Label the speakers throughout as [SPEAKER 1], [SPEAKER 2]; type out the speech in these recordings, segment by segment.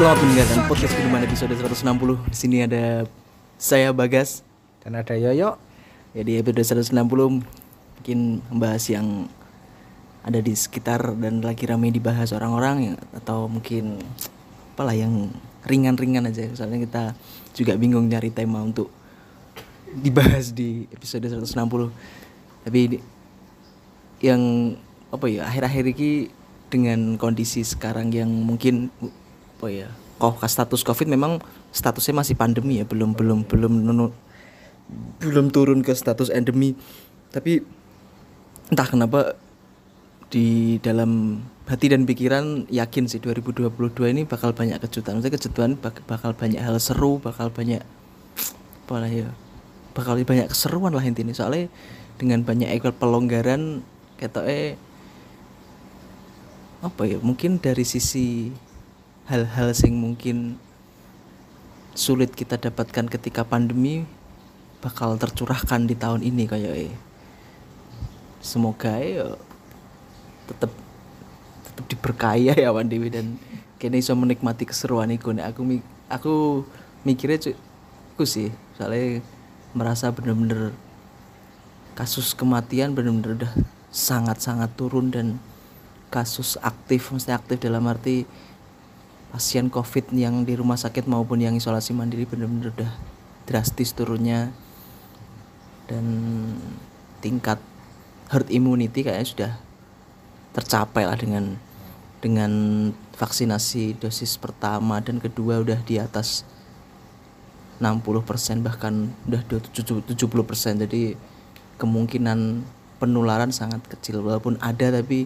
[SPEAKER 1] Selamat mendengarkan podcast Minuman episode 160. Di sini ada saya Bagas
[SPEAKER 2] dan ada Yoyo.
[SPEAKER 1] Ya di episode 160 mungkin membahas yang ada di sekitar dan lagi ramai dibahas orang-orang ya, atau mungkin apalah yang ringan-ringan aja. Soalnya kita juga bingung nyari tema untuk dibahas di episode 160. Tapi yang apa ya akhir-akhir ini dengan kondisi sekarang yang mungkin apa ya status covid memang statusnya masih pandemi ya belum belum belum belum turun ke status endemi. Tapi entah kenapa di dalam hati dan pikiran yakin sih 2022 ini bakal banyak kejutan. Maksudnya kejutan bak- bakal banyak hal seru bakal banyak apa lah ya bakal banyak keseruan lah intinya. Soalnya dengan banyak ekor pelonggaran ketoknya apa ya mungkin dari sisi hal-hal yang mungkin sulit kita dapatkan ketika pandemi bakal tercurahkan di tahun ini kayak eh. semoga ya tetap tetap diberkaya ya Wan Dewi dan kini bisa menikmati keseruan itu aku aku mikirnya cu aku sih soalnya merasa bener-bener kasus kematian bener-bener udah sangat-sangat turun dan kasus aktif mesti aktif dalam arti pasien covid yang di rumah sakit maupun yang isolasi mandiri bener-bener udah drastis turunnya. Dan tingkat herd immunity kayaknya sudah tercapai lah dengan dengan vaksinasi dosis pertama dan kedua udah di atas 60% bahkan udah 70% jadi kemungkinan penularan sangat kecil walaupun ada tapi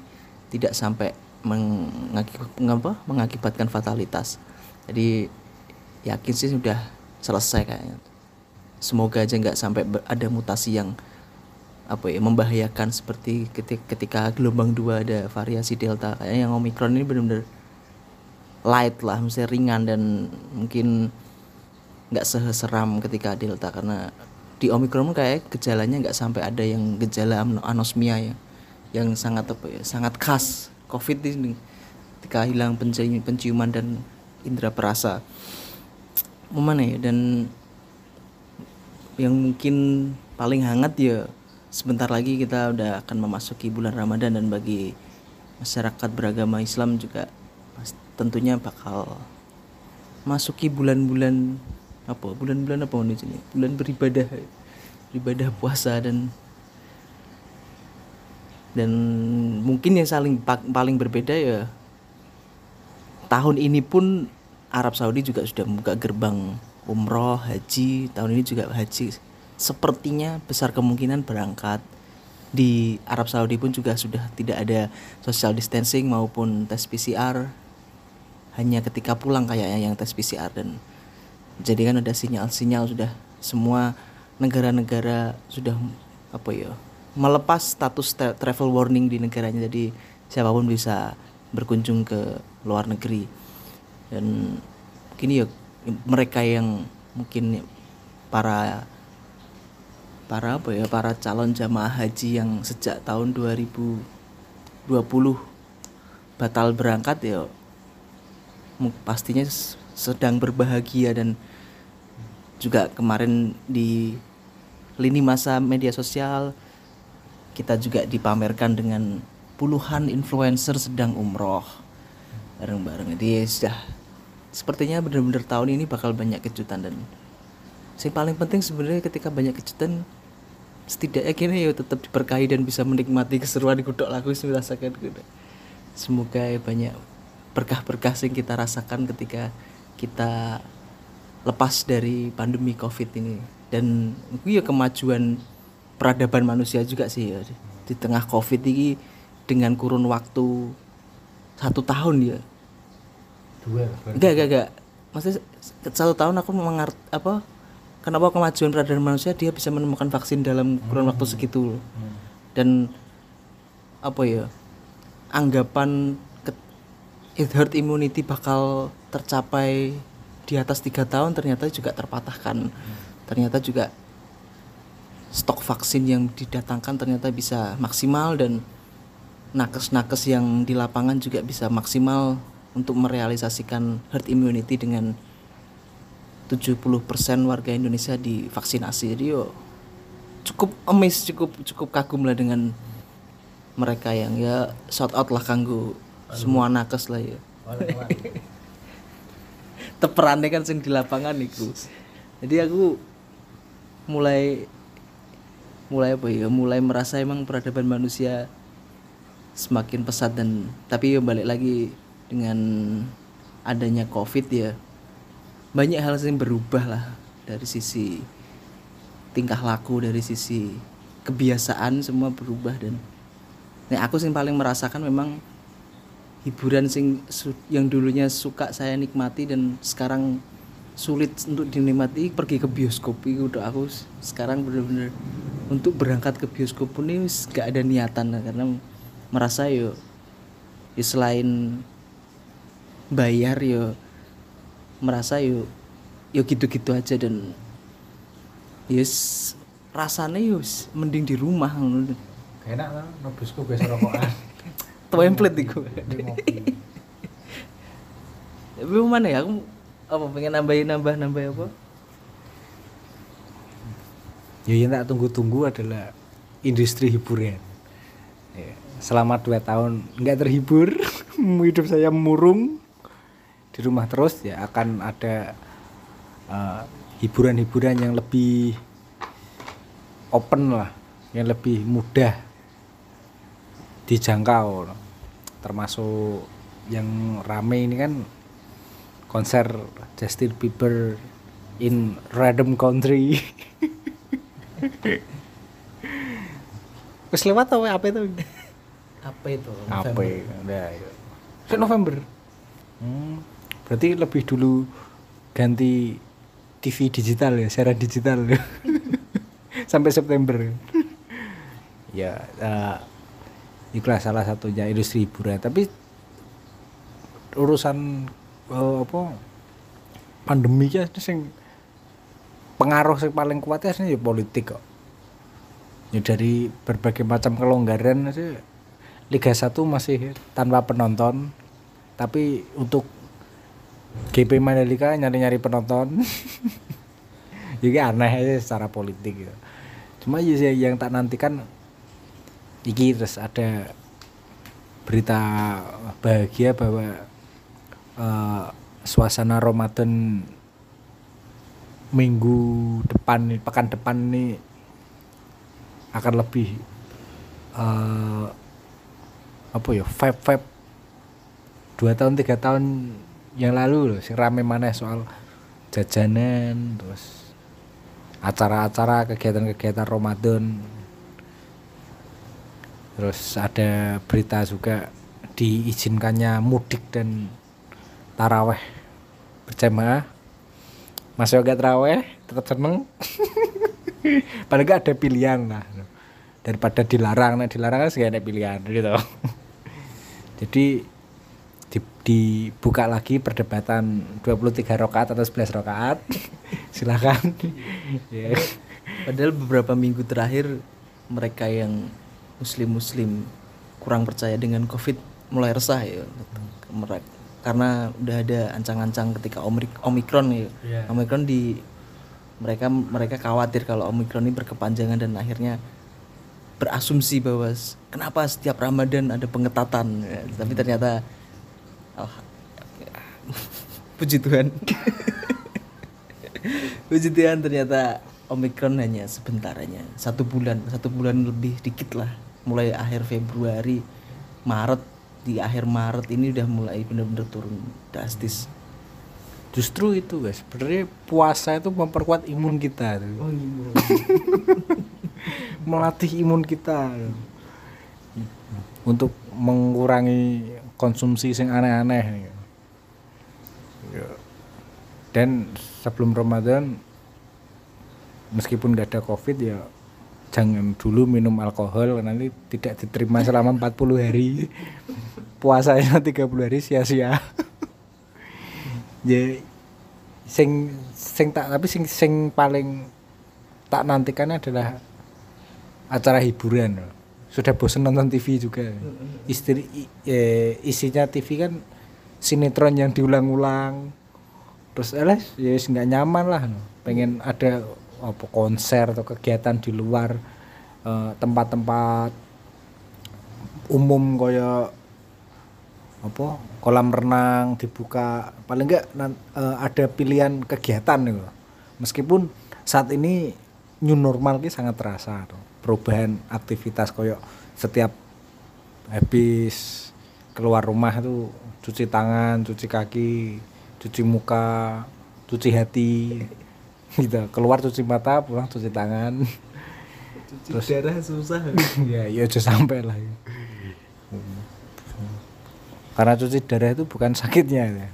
[SPEAKER 1] tidak sampai mengakib- mengakibatkan fatalitas. Jadi yakin sih sudah selesai kayaknya. Semoga aja nggak sampai ada mutasi yang apa ya membahayakan seperti ketika, ketika gelombang dua ada variasi delta. Kayaknya yang omikron ini benar-benar light lah misalnya ringan dan mungkin nggak seseram ketika delta. Karena di omikron kayak gejalanya nggak sampai ada yang gejala anosmia ya yang sangat apa ya sangat khas covid ini ketika hilang penci- penciuman dan indera perasa. Mana ya dan yang mungkin paling hangat ya sebentar lagi kita udah akan memasuki bulan Ramadan dan bagi masyarakat beragama Islam juga tentunya bakal masuki bulan-bulan apa? Bulan-bulan apa di sini? Bulan beribadah beribadah puasa dan dan mungkin yang saling pa- paling berbeda ya tahun ini pun Arab Saudi juga sudah membuka gerbang umroh haji. Tahun ini juga haji. Sepertinya besar kemungkinan berangkat di Arab Saudi pun juga sudah tidak ada social distancing maupun tes PCR hanya ketika pulang kayaknya yang tes PCR dan jadi kan ada sinyal-sinyal sudah semua negara-negara sudah apa ya melepas status tra- travel warning di negaranya. Jadi siapa pun bisa berkunjung ke luar negeri. Dan mungkin ya mereka yang mungkin para para apa ya para calon jamaah haji yang sejak tahun 2020 batal berangkat ya pastinya sedang berbahagia. Dan juga kemarin di lini masa media sosial kita juga dipamerkan dengan puluhan influencer sedang umroh. Bareng-bareng. Jadi sudah sepertinya benar-benar tahun ini bakal banyak kejutan dan yang paling penting sebenarnya ketika banyak kejutan setidaknya kini ya tetap diberkahi dan bisa menikmati keseruan di kudok lagu merasakan kuda semoga ya banyak berkah-berkah yang kita rasakan ketika kita lepas dari pandemi covid ini. Dan ya kemajuan peradaban manusia juga sih ya. Di tengah covid ini dengan kurun waktu satu tahun ya.
[SPEAKER 2] Dua.
[SPEAKER 1] enggak enggak enggak. Maksudnya satu tahun aku mengerti apa kenapa kemajuan peradaban manusia dia bisa menemukan vaksin dalam kurun waktu segitu. Loh. dan apa ya anggapan herd immunity bakal tercapai di atas tiga tahun ternyata juga terpatahkan. Ternyata juga stok vaksin yang didatangkan ternyata bisa maksimal dan nakes-nakes yang di lapangan juga bisa maksimal untuk merealisasikan herd immunity dengan 70% warga Indonesia divaksinasi. Jadi yo cukup amazed cukup cukup kagum lah dengan mereka yang ya shout out lah kanggo semua nakes lah ya teperannya kan sing di lapangan itu jadi aku mulai mulai apa ya mulai merasa emang peradaban manusia semakin pesat dan tapi ya balik lagi dengan adanya covid ya banyak hal yang berubah lah dari sisi tingkah laku dari sisi kebiasaan semua berubah dan nah aku sih paling merasakan memang hiburan sing yang dulunya suka saya nikmati dan sekarang sulit untuk dinikmati pergi ke bioskop itu udah aku sekarang bener-bener untuk berangkat ke bioskop pun ini gak ada niatan karena merasa yo ya selain bayar yo merasa yo yo gitu-gitu aja dan yes rasanya yo mending di rumah
[SPEAKER 2] enak kan nobisku biasa rokokan.
[SPEAKER 1] Template iku.
[SPEAKER 2] Ngopi.
[SPEAKER 1] tapi mana ya aku apa pengen nambahin nambah nambah apa
[SPEAKER 2] ya yang tak tunggu-tunggu adalah industri hiburan. Ya, selama dua tahun nggak terhibur hidup saya murung di rumah terus ya akan ada eh, hiburan-hiburan yang lebih open lah yang lebih mudah dijangkau. Termasuk yang rame ini kan konser Justin Bieber in random country Wes lewat tau apa itu?
[SPEAKER 1] apa itu
[SPEAKER 2] Apa? Udah. ya. Saya November. Hmm, berarti lebih dulu ganti TV digital ya, siaran digital ya. Sampai September. ya, uh, itulah salah satunya industri hiburan. Tapi urusan eh, apa pandemi ya sing pengaruh yang paling kuat ya ya politik kok. Ya dari berbagai macam kelonggaran sih Liga 1 masih tanpa penonton. Tapi untuk GP Mandalika nyari-nyari penonton. Jadi aneh aja secara politik gitu. Cuma ya sih yang tak nantikan iki terus ada berita bahagia bahwa eh, suasana Ramadan minggu depan nih, pekan depan nih akan lebih eh apa ya vibe vibe. Dua tahun tiga tahun yang lalu loh sing rame mana soal jajanan terus acara-acara kegiatan-kegiatan Ramadan. Terus ada berita juga diizinkannya mudik dan taraweh berjamaah Mas Yoga Teraweh tetap seneng. Paling gak ada pilihan lah. Daripada dilarang nah dilarang kan segala ada pilihan gitu. Jadi di- dibuka lagi perdebatan 23 rokaat atau 11 rokaat silakan. Ya.
[SPEAKER 1] Padahal beberapa minggu terakhir mereka yang muslim-muslim kurang percaya dengan covid mulai resah ya. Mereka- karena udah ada ancang-ancang ketika omik- omikron ya.
[SPEAKER 2] Iya.
[SPEAKER 1] omikron di mereka mereka khawatir kalau omikron ini berkepanjangan dan akhirnya berasumsi bahwa kenapa setiap ramadan ada pengetatan Ya, tapi ternyata alha- puji Tuhan. Puji Tuhan ternyata Omikron hanya sebentar hanya satu bulan satu bulan lebih dikit lah. Mulai akhir Februari Maret di akhir Maret ini udah mulai bener-bener turun drastis.
[SPEAKER 2] Justru itu guys. Sebenarnya puasa itu memperkuat imun kita. Tuh. melatih imun kita. Untuk mengurangi konsumsi yang aneh-aneh. Ya. dan sebelum Ramadan meskipun nggak ada covid ya jangan dulu minum alkohol nanti tidak diterima selama 40 hari puasanya 30 hari sia-sia. Ya sing sing tak tapi sing sing paling tak nantikan adalah acara hiburan sudah bosan nonton TV juga. Istri eh, isinya TV kan sinetron yang diulang-ulang. Terus eh ya nggak nyaman lah. Pengen ada apa konser atau kegiatan di luar eh, tempat-tempat umum kaya apa? Kolam renang dibuka. Paling enggak nan- eh, ada pilihan kegiatan gitu meskipun saat ini new normal ki sangat terasa tuh. perubahan aktivitas koyo setiap habis keluar rumah tuh cuci tangan cuci kaki cuci muka cuci hati gitu. Keluar cuci mata pulang cuci tangan.
[SPEAKER 1] Terus darah susah.
[SPEAKER 2] ya ya sampai lah karena cuci darah itu bukan sakitnya. Ya.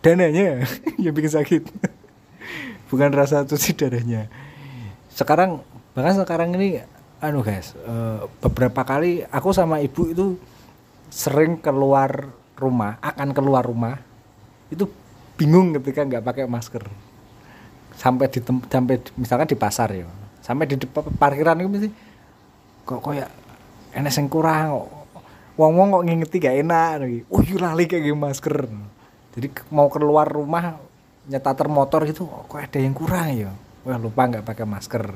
[SPEAKER 2] dananya yang bikin sakit. Bukan rasa cuci darahnya. Sekarang bahkan sekarang ini anu guys eh, beberapa kali aku sama ibu itu sering keluar rumah akan keluar rumah itu bingung ketika nggak pakai masker. Sampai di sampai misalkan di pasar ya. Sampai di parkiran itu mesti kok kayak enek sing kurang kok wong-wong kok ngingeti gak enak lagi oh iya lali kayak gini masker. Jadi mau keluar rumah nyetater motor gitu kok ada yang kurang ya? Wah lupa nggak pakai masker.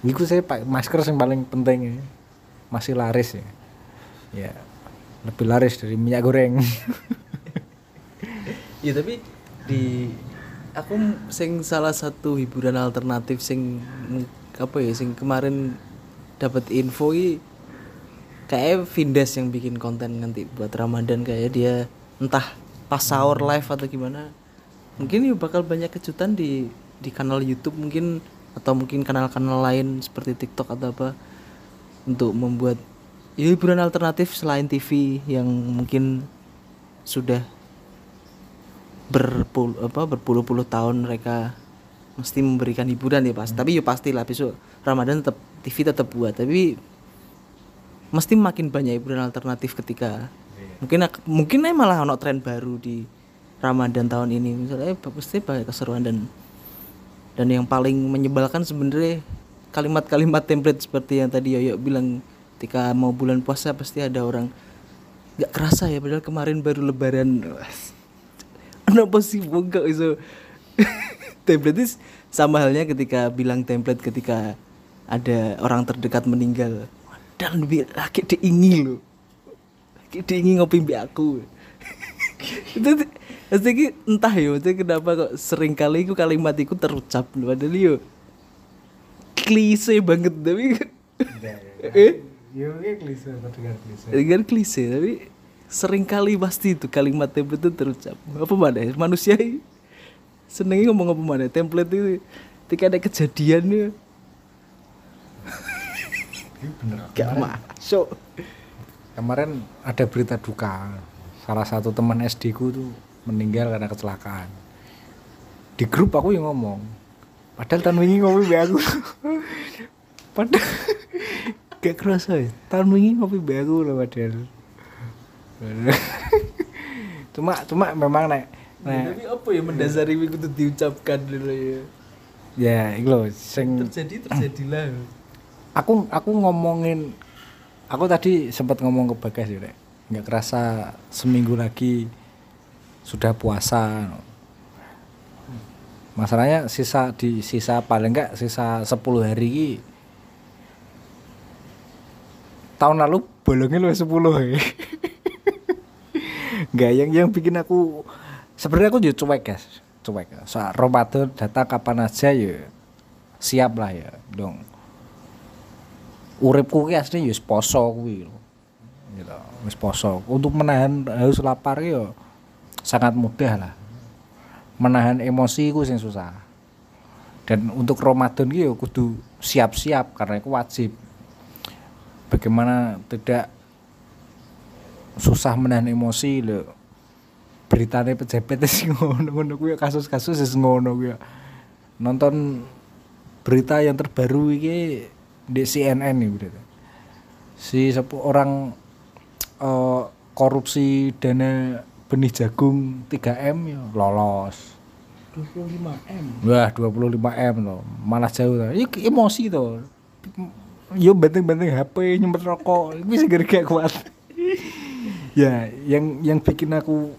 [SPEAKER 2] Itu saya pakai masker yang paling penting ya. masih laris ya. Ya lebih laris dari minyak goreng.
[SPEAKER 1] Ya tapi di aku sing salah satu hiburan alternatif sing apa ya sing kemarin dapat info i kayak Vindes yang bikin konten nanti buat Ramadan kayak dia entah pas sahur live atau gimana. Mungkin ya bakal banyak kejutan di di kanal YouTube mungkin atau mungkin kanal-kanal lain seperti TikTok atau apa untuk membuat ya, hiburan alternatif selain TV yang mungkin sudah berpul apa berpuluh-puluh tahun mereka mesti memberikan hiburan ya pas tapi ya pastilah besok Ramadan tetap TV tetap buat. Tapi mesti makin banyak hiburan alternatif ketika mungkin ak- mungkin aja malah ono tren baru di Ramadan tahun ini. Misalnya eh, pasti banyak keseruan dan dan yang paling menyebalkan sebenarnya kalimat-kalimat template seperti yang tadi Yoyo bilang ketika mau bulan puasa pasti ada orang nggak kerasa ya padahal kemarin baru lebaran. Kenapa sih wong gak iso? Template itu sama halnya ketika bilang template ketika ada orang terdekat meninggal dan lebih laki diingi lo laki diingi ngopi mbak aku. Itu ki entah ya maksudnya kenapa kok sering kali itu kalimat itu terucap loh padahal yo klise banget tapi eh?
[SPEAKER 2] Yo, klise, terdengar klise.
[SPEAKER 1] dengan klise tapi sering kali pasti itu kalimat template itu terucap. Apa mana ya? manusia ini senengnya ngomong apa mana template itu ketika ada kejadian ya
[SPEAKER 2] bener.
[SPEAKER 1] gak masuk
[SPEAKER 2] Kemarin ada berita duka. Salah satu teman SD ku tuh meninggal karena kecelakaan. Di grup aku yang ngomong. Padahal tahun wingi ngopi be aku. padahal gak kerasa ya. Tahun wingi ngopi be aku loh padahal. cuma cuma memang nek nek
[SPEAKER 1] tapi apa ya mendasari itu diucapkan dulu ya
[SPEAKER 2] ya lho sing
[SPEAKER 1] terjadi terjadilah
[SPEAKER 2] aku aku ngomongin aku tadi sempat ngomong ke Bagas ya nggak kerasa seminggu lagi sudah puasa. Masalahnya sisa di sisa paling enggak sisa 10 hari ini tahun lalu bolongnya lu 10 ya nggak yang yang bikin aku sebenarnya aku juga cuek guys. Cuek. Soal Ramadan datang kapan aja ya siap lah ya dong uripku ki asli ya poso kuwi. Gitu, wis poso. Untuk menahan haus lapar ki ya sangat mudah lah. Menahan emosi ku sing susah. Dan untuk Ramadan ki ya kudu siap-siap karena itu wajib. Bagaimana tidak susah menahan emosi lho. Beritanya pejabat sing ngono-ngono kuwi kasus-kasus wis ngono kuwi. Nonton berita yang terbaru iki di CNN nih berita. Si orang eh, korupsi dana benih jagung 3M ya lolos.
[SPEAKER 1] 25 m
[SPEAKER 2] Wah, 25 M loh. Malah jauh tuh. Iki emosi tuh. Yo banting-banting HP, nyempet rokok. Iki segera gak kuat. ya yang yang bikin aku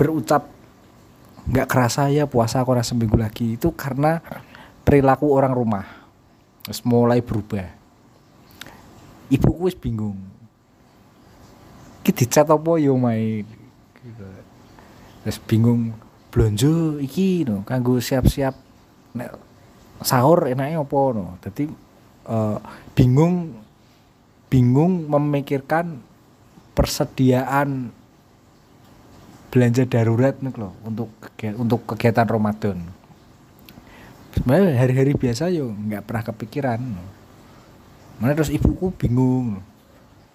[SPEAKER 2] berucap nggak kerasa ya puasa aku rasa seminggu lagi itu karena perilaku orang rumah Terus mulai berubah ibuku wis bingung ki dicat apa yo mai Gitu. terus bingung blonjo iki no kanggo siap-siap nek sahur enaknya apa no jadi eh, bingung bingung memikirkan persediaan belanja darurat nih loh untuk untuk kegiatan Ramadan. Sebenarnya hari-hari biasa yo nggak pernah kepikiran. Mana terus ibuku bingung.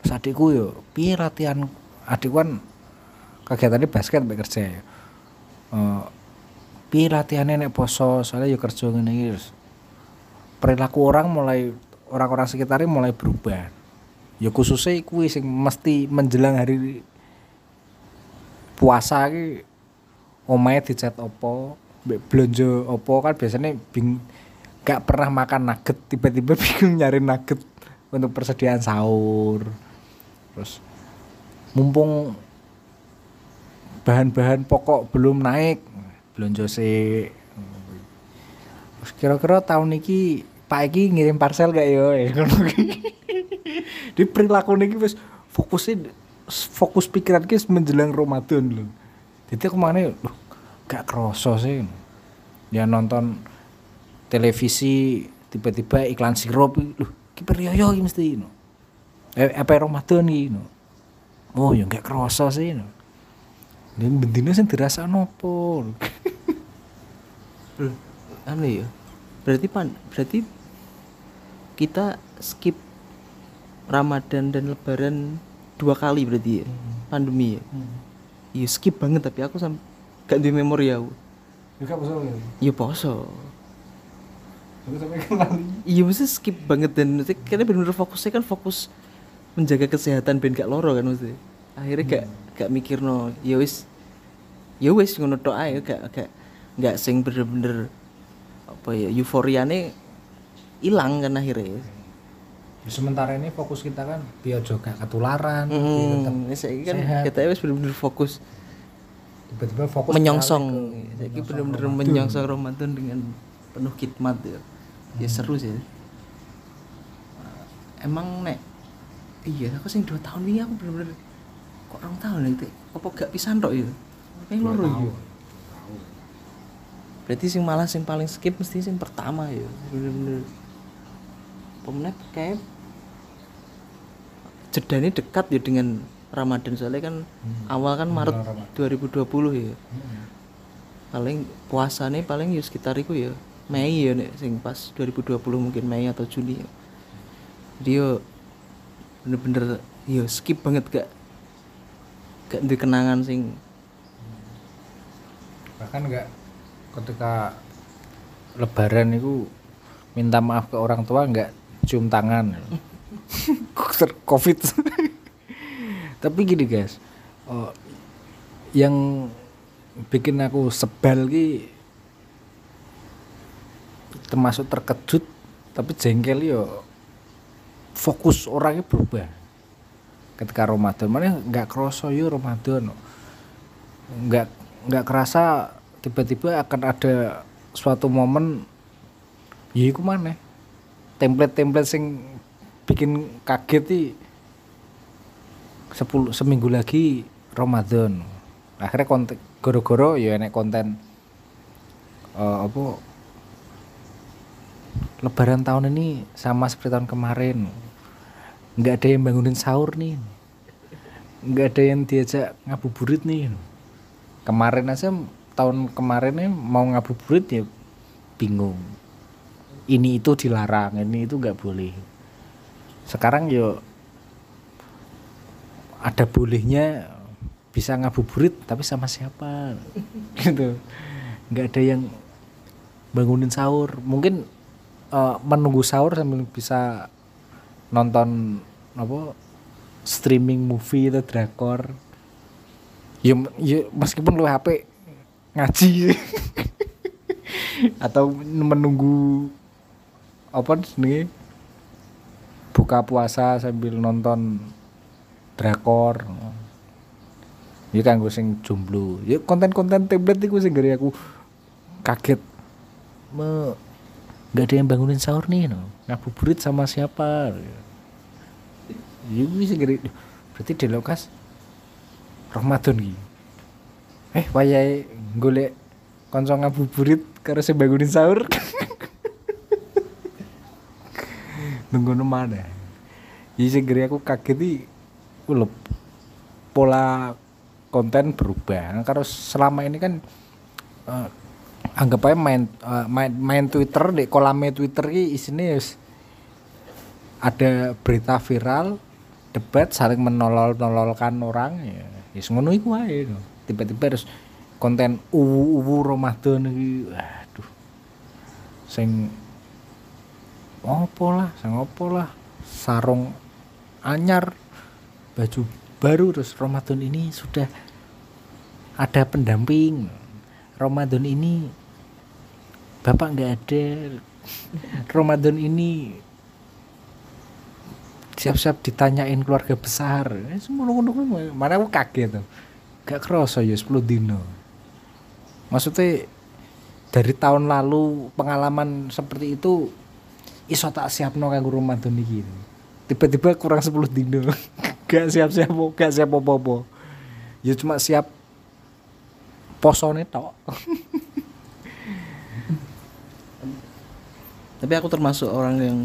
[SPEAKER 2] Terus adikku yo, piye latihan adikku kan kegiatannya basket mbak kerja ya. Eh, piye latihannya nek poso soalnya yo kerja ngene terus. Perilaku orang mulai orang-orang sekitarnya mulai berubah. Ya khususnya kuwi sing mesti menjelang hari puasa ki omahe dicat opo, blonjo opo kan biasanya bing gak pernah makan nugget tiba-tiba bingung nyari nugget untuk persediaan sahur. Terus mumpung bahan-bahan pokok belum naik, blonjo. Terus kira-kira tahun ini Pak iki ngirim parcel gak yo? Di perilaku niki wis fokusnya fokus pikiran ki menjelang Ramadan lho. Jadi aku mana loh gak kroso sih. Ya nonton televisi tiba-tiba iklan sirup loh ki priyoyo ki mesti no. Eh, apa Ramadan ki no. Oh ya gak kroso sih no. Dan bendina sing dirasa nopo.
[SPEAKER 1] Anu ya berarti pan berarti kita skip Ramadan dan Lebaran dua kali berarti ya pandemi ya iya skip banget tapi aku sam gak di memori aku
[SPEAKER 2] Juga poso ya.
[SPEAKER 1] iya poso
[SPEAKER 2] Aku sampai kenal.
[SPEAKER 1] iya mesti skip banget dan mesti karena bener-bener fokusnya kan fokus menjaga kesehatan ben gak loro kan mesti akhirnya gak gak mikir no ya wis ya wis ngono tok ae gak gak gak sing bener-bener apa ya euforiane hilang kan akhirnya
[SPEAKER 2] Ya, sementara ini fokus kita kan biar juga ketularan, biar tetap
[SPEAKER 1] Hmm, kan
[SPEAKER 2] sehat.
[SPEAKER 1] kita wis bener-bener fokus
[SPEAKER 2] tiba-tiba fokus
[SPEAKER 1] menyongsong.
[SPEAKER 2] ke
[SPEAKER 1] saya
[SPEAKER 2] menyongsong Ramadan.
[SPEAKER 1] dengan penuh khidmat ya. Ya seru sih. Emang nek iya aku sing dua tahun ini aku bener-bener kok orang tahun nih Teh? apa gak pisan tok ya? Kayak loro ya. berarti sing malah sing paling skip mesti sing pertama ya. Bener-bener. Pemenang kayak jedanya dekat ya dengan Ramadan. Soalnya kan awal kan Maret
[SPEAKER 2] Ramadan.
[SPEAKER 1] 2020 ya.
[SPEAKER 2] Hmm.
[SPEAKER 1] paling puasanya paling ya sekitar itu ya Mei ya nek sing pas 2020 mungkin Mei atau Juni. Ya dia bener-bener ya skip banget gak gak di kenangan sing
[SPEAKER 2] bahkan enggak ketika lebaran itu minta maaf ke orang tua enggak cium tangan. Covid tapi gini guys. Oh, yang bikin aku sebal ki termasuk terkejut tapi jengkel yo fokus orangnya berubah. Ketika Ramadan mana nggak kroso yo Ramadan. Nggak nggak kerasa tiba-tiba akan ada suatu momen ya mana template-template sing bikin kaget sih sepuluh seminggu lagi Ramadan. Akhirnya konten goro-goro ya enek konten eh, apa Lebaran tahun ini sama seperti tahun kemarin. Nggak ada yang bangunin sahur nih. Nggak ada yang diajak ngabuburit nih. Kemarin aja tahun kemarin nih mau ngabuburit ya bingung. Ini itu dilarang ini itu nggak boleh. Sekarang yo ada bolehnya bisa ngabuburit tapi sama siapa? Gitu. Nggak ada yang bangunin sahur. Mungkin eh, menunggu sahur sambil bisa nonton apa streaming movie atau drakor. Ya, ya meskipun lu HP ngaji. Atau menunggu apa nih buka puasa sambil nonton drakor. Ya kanggo sing jomblo. Ya konten-konten template iku sing gare aku kaget. Me nggak ada yang bangunin sahur nih no. ngabuburit sama siapa? Ya gue sih gede berarti di lokas Ramadan gitu eh wayai golek konco ngabuburit karena saya bangunin sahur. Nunggu mana? Sih gede aku kaget nih pola konten berubah. Karena selama ini kan uh, anggap aja main uh, main main Twitter di kolamnya Twitter ini isinya ada berita viral debat saling menolol nololkan orang ya yes, ngono iku ae no. tiba-tiba terus konten uwu uwu Ramadan iki waduh. Sing opo lah sing opo lah sarung anyar baju baru terus Ramadan ini sudah ada pendamping. Ramadan ini bapak nggak ada. Ramadan ini siap-siap ditanyain keluarga besar. Eh, semua mana aku kaget tuh. Gak kerasa ya 10 dino. Maksudnya dari tahun lalu pengalaman seperti itu iso tak siap no kanggo Ramadan iki? Tiba-tiba kurang 10 dino gak siap-siap gak siap apa-apa. Ya cuma siap posone tok.
[SPEAKER 1] Tapi aku termasuk orang yang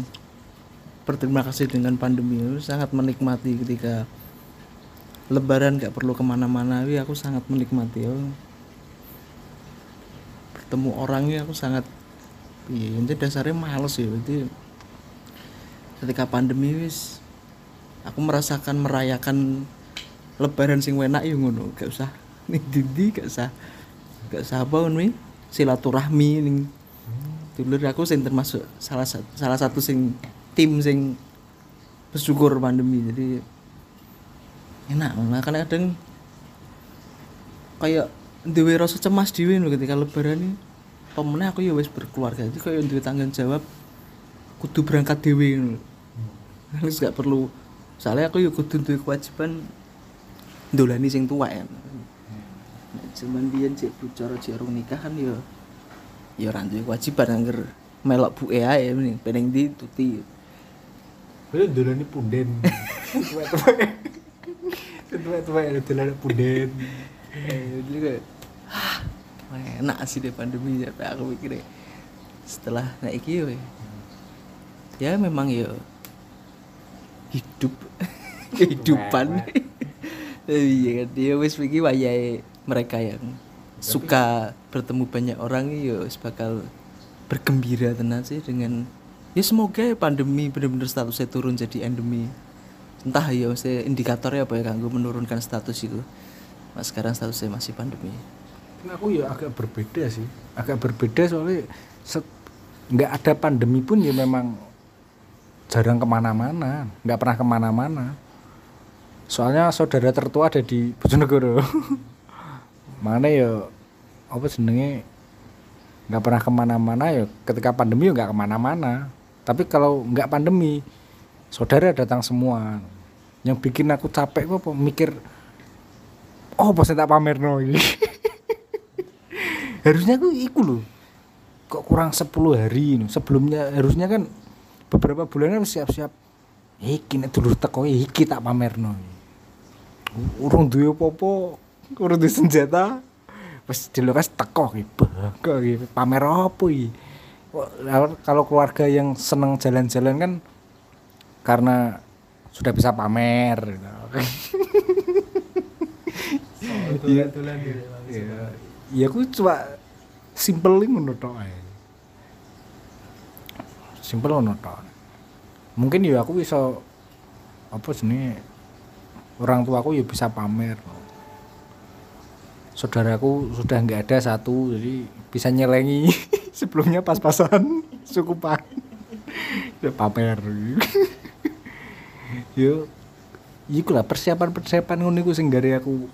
[SPEAKER 1] berterima kasih dengan pandemi. Itu sangat menikmati ketika lebaran gak perlu ke mana-mana. Aku sangat menikmati ya. bertemu orangnya aku sangat iya ini dasarnya males ya. Berarti ketika pandemi wis aku merasakan merayakan lebaran sing enak ya ngono. Gak usah. Nih didi gak usah. Gak usah apa nih silaturahmi nih dulur. Aku sing termasuk salah satu salah satu sing tim sing bersyukur pandemi. Jadi enak. Nah kadang kayak dewe rasa cemas dewe ketika lebaran ini. Pemenang aku ya wis berkeluarga. Jadi kayak duwe tanggung jawab kudu berangkat ngono harus gak perlu soalnya aku ya kudu duwe kewajiban dolani sing tua ya nah, cuman biyen cek bicara cek nikah kan ya ya ora duwe kewajiban angger melok buke ae mending peneng di tuti
[SPEAKER 2] Padahal dolani punden. Tuwek-tuwek. Tuwek-tuwek dolani punden.
[SPEAKER 1] eh jadi kayak ah enak sih deh pandemi ya aku mikir setelah naik iki we, ya memang ya hidup. Kehidupan. Iya kan? Dia wis iki wayahe mereka yang suka bertemu banyak orang ya bakal bergembira tenan sih dengan ya semoga ya pandemi benar-benar statusnya turun jadi endemi. Entah ya maksudnya indikatornya apa ya kanggo menurunkan status itu. Mas sekarang statusnya masih pandemi.
[SPEAKER 2] Aku ya agak berbeda sih. Agak berbeda soalnya nggak ada pandemi pun ya memang jarang ke mana-mana, nggak pernah ke mana-mana. Soalnya saudara tertua ada di Bojonegoro. Mana ya apa jenenge nggak pernah ke mana-mana ya ketika pandemi ya nggak ke mana-mana. Tapi kalau nggak pandemi, saudara datang semua. Yang bikin aku capek apa mikir oh pas tak pamerno ini. harusnya aku iku loh kok kurang 10 hari ini sebelumnya harusnya kan beberapa bulan harus siap-siap. Iki nek dulur teko iki tak pamerno. Urung duwe apa-apa urung duwe senjata. Wis dilokas teko iki bangga iki. Pamer apa iki? Kalau keluarga yang seneng jalan-jalan kan karena sudah bisa pamer gitu. Iya, iya. Ya aku cuma simple ngono tok ae. Simple ngono tok. Mungkin ya aku bisa apa jenenge orang tua aku ya bisa pamer. Saudaraku sudah nggak ada satu jadi bisa nyelengi sebelumnya pas-pasan cukupan. ya pamer. Yo iku lah persiapan-persiapan ngono iku sing aku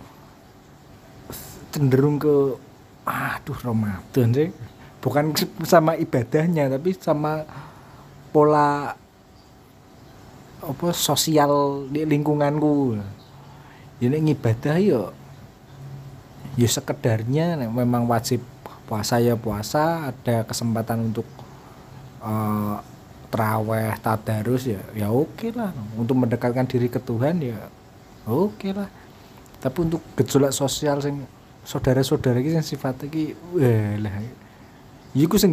[SPEAKER 2] cenderung ke aduh Ramadan sih bukan sama ibadahnya tapi sama pola apa sosial di lingkunganku. Ini ibadah yo ya sekedarnya nek memang wajib puasa ya puasa ada kesempatan untuk eh teraweh tadarus ya ya oke lah. Untuk mendekatkan diri ke Tuhan ya oke lah. Tapi untuk gejolak sosial sing saudara-saudara iki sing sifatnya iki lah. Iku sing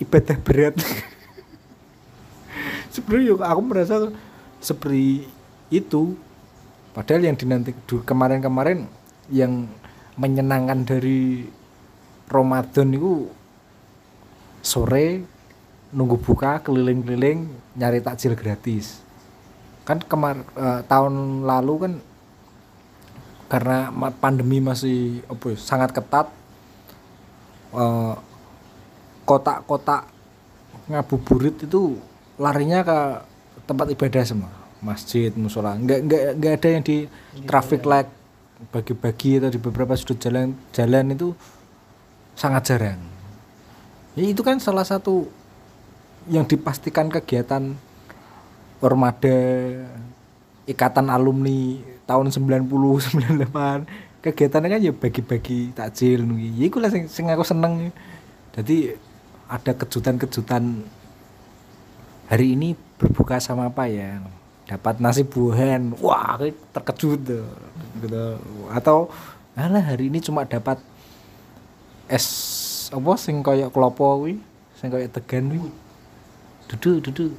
[SPEAKER 2] ibadah berat sebenarnya yo aku merasa seperti itu. Padahal yang dinanti kemarin-kemarin yang menyenangkan dari Ramadan itu sore nunggu buka keliling-keliling nyari takjil gratis. Kan kemar eh, tahun lalu kan karena pandemi masih apa ya, sangat ketat eh, kotak-kotak ngabuburit itu larinya ke tempat ibadah semua. Masjid musola. Nggak nggak nggak ada yang di traffic light bagi-bagi atau di beberapa sudut jalan jalan itu sangat jarang. Ya, itu kan salah satu yang dipastikan kegiatan Ormada ikatan alumni tahun 90 98 kegiatannya kan ya bagi-bagi takjil. Ya iku lah sing, sing aku seneng. Jadi ada kejutan-kejutan hari ini berbuka sama apa ya? Dapat nasi buahan. Wah terkejut tuh. Gitu. Atau alah hari ini cuma dapat es apa sing koyo klopo kuwi sing koyo tegan kuwi. Duduk duduk.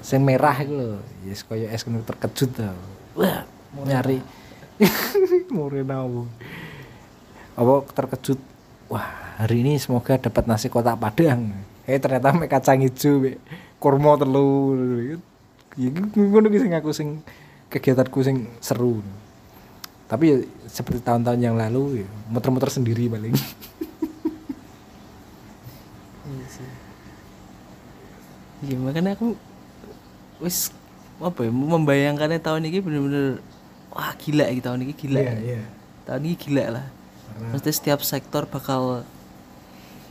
[SPEAKER 2] Sing merah iku lho. Yes koyo es kena terkejut tuh. Wah nyari. Morena apa apa terkejut. Wah hari ini semoga dapat nasi kotak padang eh ternyata mek kacang hijau mek kurma telu ya ngono ki sing aku sing kegiatanku sing seru tapi ya seperti tahun-tahun yang lalu ya muter-muter sendiri paling
[SPEAKER 1] Iya sih. Iya makanya aku wis apa ya membayangkannya tahun ini bener-bener wah gila iki tahun ini gila.
[SPEAKER 2] iya
[SPEAKER 1] Tahun ini gila lah.
[SPEAKER 2] Karena-
[SPEAKER 1] Maksudnya setiap sektor bakal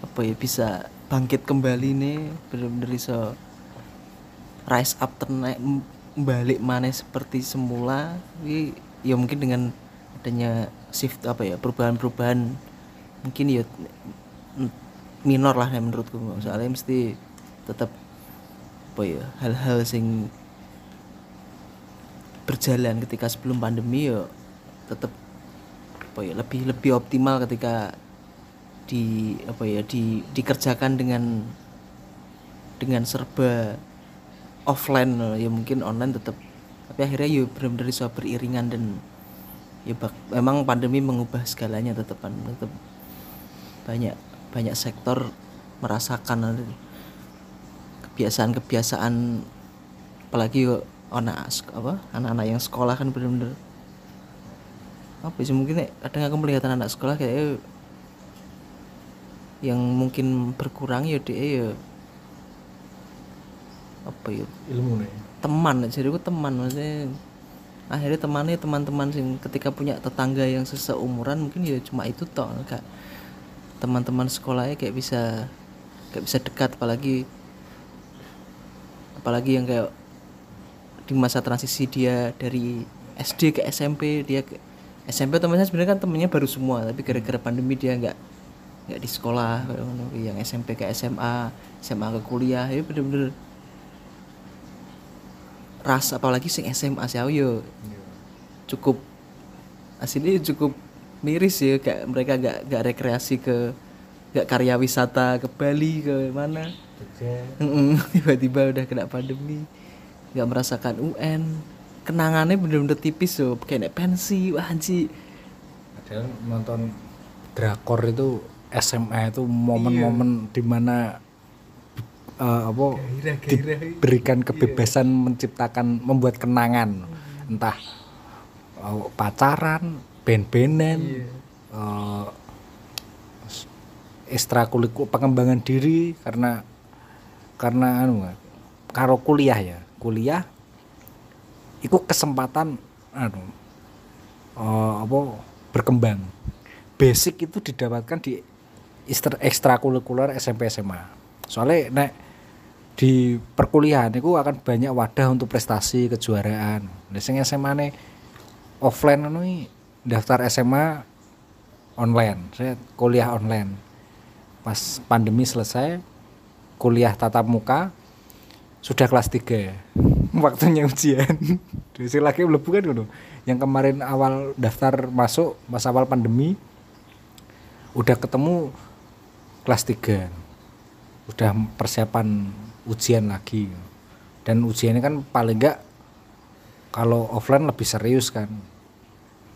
[SPEAKER 1] apa ya bisa bangkit kembali nih bener-bener iso rise up ternaik balik mana seperti semula. Ini ya mungkin dengan adanya shift apa ya perubahan-perubahan mungkin ya minor lah ya menurutku. Soalnya mesti tetap apa ya hal-hal sing berjalan ketika sebelum pandemi ya tetap apa ya lebih lebih optimal ketika di apa ya di dikerjakan dengan dengan serba offline. Ya mungkin online tetap tapi akhirnya ya benar-benar bisa beriringan dan ya bak- memang pandemi mengubah segalanya tetap tetap banyak banyak sektor merasakan kebiasaan-kebiasaan apalagi anak apa anak-anak yang sekolah kan benar-benar apa sih mungkin nek kadang aku melihat anak sekolah kayak yang mungkin berkurang ya dia ya. Apa ya?
[SPEAKER 2] Ilmu nih.
[SPEAKER 1] Teman jadi aku teman maksudnya. Akhirnya temannya teman-teman sing ketika punya tetangga yang seseumuran mungkin ya cuma itu toh kak. Teman-teman sekolahnya kayak bisa kayak bisa dekat apalagi apalagi yang kayak di masa transisi dia dari SD ke SMP dia ke SMP temannya sebenarnya kan temennya baru semua tapi gara-gara pandemi dia nggak nggak di sekolah ngono. yang SMP ke SMA SMA ke kuliah ya bener-bener ras apalagi sing SMA sih yo cukup aslinya cukup miris ya kayak mereka gak gak rekreasi ke gak karya wisata ke Bali ke mana. Tiba-tiba udah kena pandemi nggak merasakan UN kenangannya bener-bener tipis loh kayak naik pensi wah anji
[SPEAKER 2] padahal nonton drakor itu SMA itu momen-momen di mana eh, apa diberikan kebebasan menciptakan membuat kenangan. Entah eh, pacaran band-bandan eh, ekstrakurikuler pengembangan diri karena karena anu karo kuliah ya. Kuliah itu kesempatan anu eh, apa berkembang. Basic itu didapatkan di ekstrakurikuler SMP SMA soalnya nek di perkuliahan itu akan banyak wadah untuk prestasi kejuaraan. Nah sing SMA nih offline iki daftar SMA online. Saya kuliah online. Pas pandemi selesai kuliah tatap muka sudah kelas 3 waktunya ujian. Jadi lagi mlebu kan ngono. yang kemarin awal daftar masuk pas awal pandemi udah ketemu kelas 3 udah persiapan ujian lagi. Dan ujiannya kan paling enggak kalau offline lebih serius kan.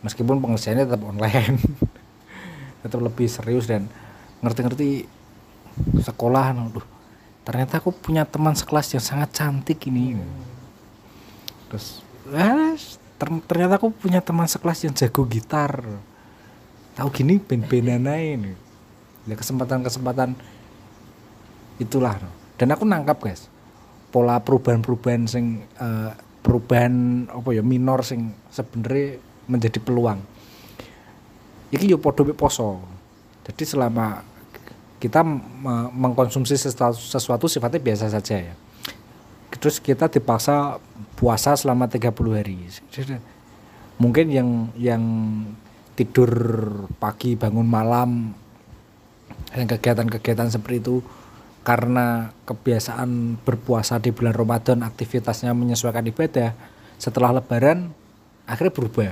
[SPEAKER 2] Meskipun pengerjaannya tetap online tetap lebih serius dan ngerti-ngerti sekolah aduh ternyata aku punya teman sekelas yang sangat cantik ini. Terus eh, ter- ternyata aku punya teman sekelas yang jago gitar. Tahu gini aja ya kesempatan-kesempatan itulah dan aku nangkap guys pola perubahan-perubahan sing eh, perubahan apa ya minor sing sebenarnya menjadi peluang. Iki yo podo poso. Jadi selama kita me- mengkonsumsi sesuatu, sesuatu sifatnya biasa saja ya. Terus kita dipaksa puasa selama 30 hari. Mungkin yang yang tidur pagi bangun malam dan kegiatan-kegiatan seperti itu karena kebiasaan berpuasa di bulan Ramadan aktivitasnya menyesuaikan ibadah setelah lebaran akhirnya berubah.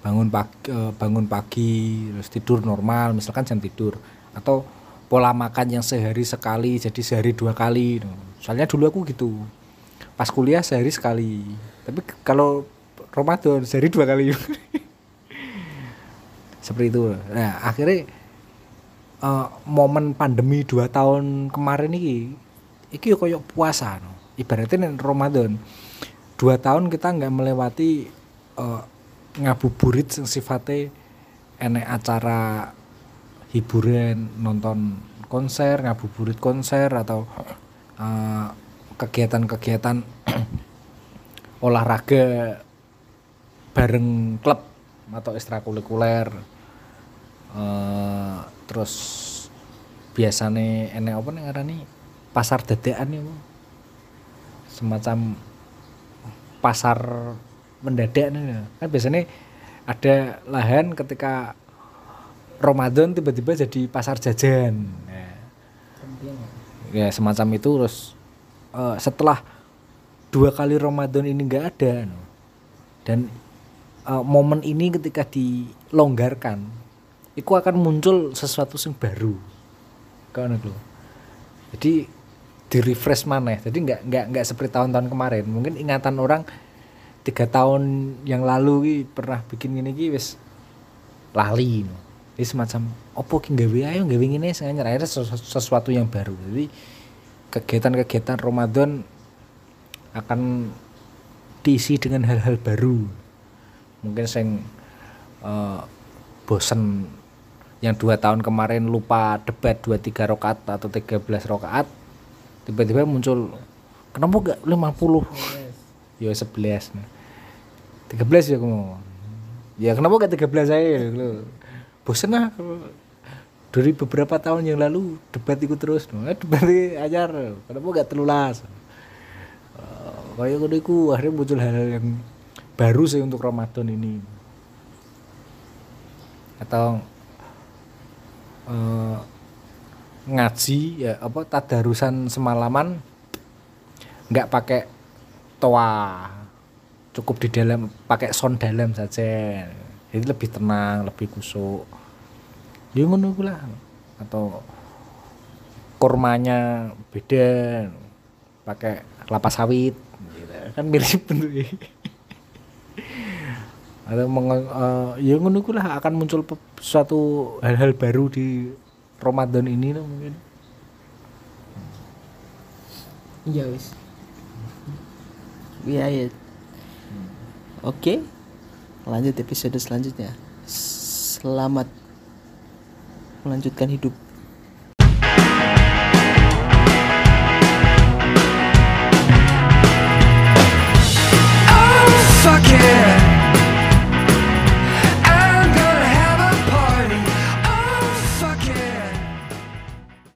[SPEAKER 2] Bangun pagi bangun pagi terus tidur normal misalkan jam tidur. Atau pola makan yang sehari sekali jadi sehari dua kali. Soalnya dulu aku gitu. Pas kuliah sehari sekali. Tapi kalau Ramadan sehari dua kali. Seperti itu. Nah akhirnya eh, momen pandemi dua tahun kemarin ini iki yo koyo puasa no. ibaratnya nih Ramadan dua tahun kita nggak melewati eh, ngabuburit sifatnya enek acara hiburan nonton konser ngabuburit konser atau eh, kegiatan-kegiatan olahraga bareng klub atau ekstrakurikuler eh terus biasanya enek apa nih ngarani pasar dadakan ya semacam pasar mendadak nih kan biasanya ada lahan ketika Ramadan tiba-tiba jadi pasar jajan. Nah, ya semacam itu. Terus eh, setelah dua kali Ramadan ini nggak ada dan eh, momen ini ketika dilonggarkan itu akan muncul sesuatu yang baru. Kan lho jadi di refresh mana jadi nggak nggak nggak seperti tahun-tahun kemarin. Mungkin ingatan orang tiga tahun yang lalu ki pernah bikin gini ki wis lali no. Semacam opo ki gawe ayo gawe ngene sengaja akhirnya sesu- sesuatu yang baru. Jadi kegiatan-kegiatan Ramadan akan diisi dengan hal-hal baru. Mungkin sing eh, bosen yang dua tahun kemarin lupa debat dua tiga rokaat atau 13 rokaat tiba-tiba muncul kenapa gak 50 ya 11 nah. 13 ya kamu ya kenapa gak 13 saya gitu bosen lah. Dari beberapa tahun yang lalu debat ikut terus. No. Eh, debat ajar. Kenapa gak telulas? Eh, kayak ngono iku. Akhirnya muncul hal-hal yang baru sih untuk Ramadan ini. Atau eh, ngaji ya apa tadarusan semalaman nggak pakai toa. Cukup di dalam pakai sound dalam saja. Jadi lebih tenang lebih kusuk dia ngono lah. Atau kurmanya beda pakai kelapa sawit. Gitu. kan mirip bentuknya atau meng, eh, ya ngono lah akan muncul suatu hal-hal baru di Ramadan ini lah mungkin
[SPEAKER 1] Iya wis. Iya ya. Oke. Lanjut episode selanjutnya. Selamat melanjutkan hidup